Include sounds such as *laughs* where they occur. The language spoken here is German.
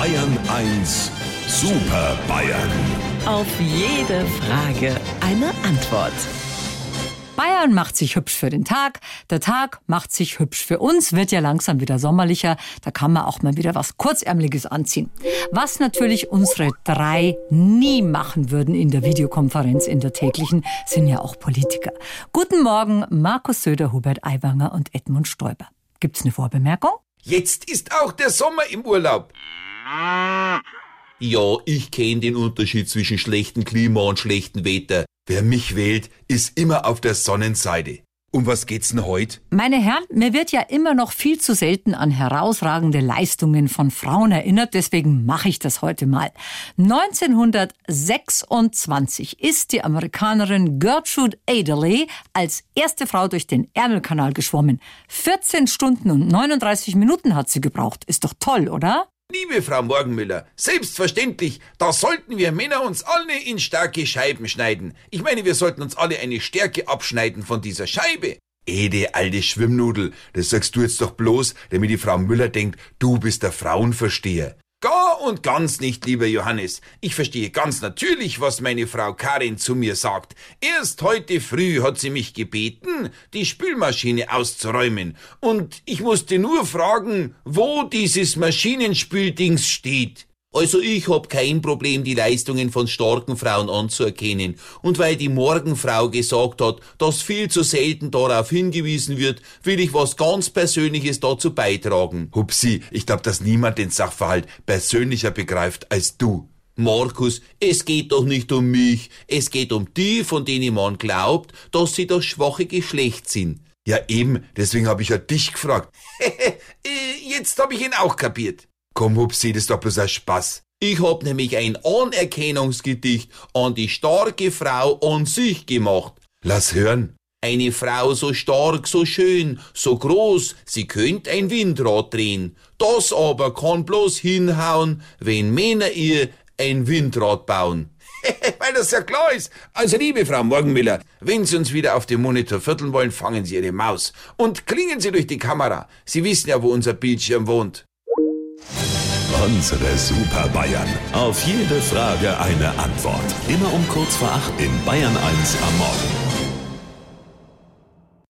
Bayern 1 Super Bayern. Auf jede Frage eine Antwort. Bayern macht sich hübsch für den Tag, der Tag macht sich hübsch für uns, wird ja langsam wieder sommerlicher, da kann man auch mal wieder was Kurzärmeliges anziehen. Was natürlich unsere drei nie machen würden in der Videokonferenz in der täglichen, sind ja auch Politiker. Guten Morgen, Markus Söder, Hubert Aiwanger und Edmund Stoiber. Gibt's eine Vorbemerkung? Jetzt ist auch der Sommer im Urlaub. Ja, ich kenne den Unterschied zwischen schlechtem Klima und schlechtem Wetter. Wer mich wählt, ist immer auf der Sonnenseite. Um was geht's denn heute? Meine Herren, mir wird ja immer noch viel zu selten an herausragende Leistungen von Frauen erinnert, deswegen mache ich das heute mal. 1926 ist die Amerikanerin Gertrude Adderley als erste Frau durch den Ärmelkanal geschwommen. 14 Stunden und 39 Minuten hat sie gebraucht. Ist doch toll, oder? Liebe Frau Morgenmüller, selbstverständlich, da sollten wir Männer uns alle in starke Scheiben schneiden. Ich meine, wir sollten uns alle eine Stärke abschneiden von dieser Scheibe. Ede, alte Schwimmnudel, das sagst du jetzt doch bloß, damit die Frau Müller denkt, du bist der Frauenversteher. Gar und ganz nicht, lieber Johannes. Ich verstehe ganz natürlich, was meine Frau Karin zu mir sagt. Erst heute früh hat sie mich gebeten, die Spülmaschine auszuräumen. Und ich musste nur fragen, wo dieses Maschinenspüldings steht. Also ich hab kein Problem, die Leistungen von starken Frauen anzuerkennen. Und weil die Morgenfrau gesagt hat, dass viel zu selten darauf hingewiesen wird, will ich was ganz Persönliches dazu beitragen. Hupsi, ich glaub, dass niemand den Sachverhalt persönlicher begreift als du. Markus, es geht doch nicht um mich, es geht um die, von denen man glaubt, dass sie das schwache Geschlecht sind. Ja eben, deswegen habe ich ja dich gefragt. *laughs* Äh, jetzt hab ich ihn auch kapiert. Komm, Hupsi, das ist doch bloß ein Spaß. Ich hab nämlich ein Anerkennungsgedicht an die starke Frau an sich gemacht. Lass hören. Eine Frau so stark, so schön, so groß, sie könnt ein Windrad drehen. Das aber kann bloß hinhauen, wenn Männer ihr ein Windrad bauen. *laughs* Weil das ja klar ist. Also, liebe Frau Morgenmüller, wenn Sie uns wieder auf dem Monitor vierteln wollen, fangen Sie Ihre Maus und klingen Sie durch die Kamera. Sie wissen ja, wo unser Bildschirm wohnt. Unsere Super Bayern. Auf jede Frage eine Antwort. Immer um kurz vor acht in Bayern 1 am Morgen.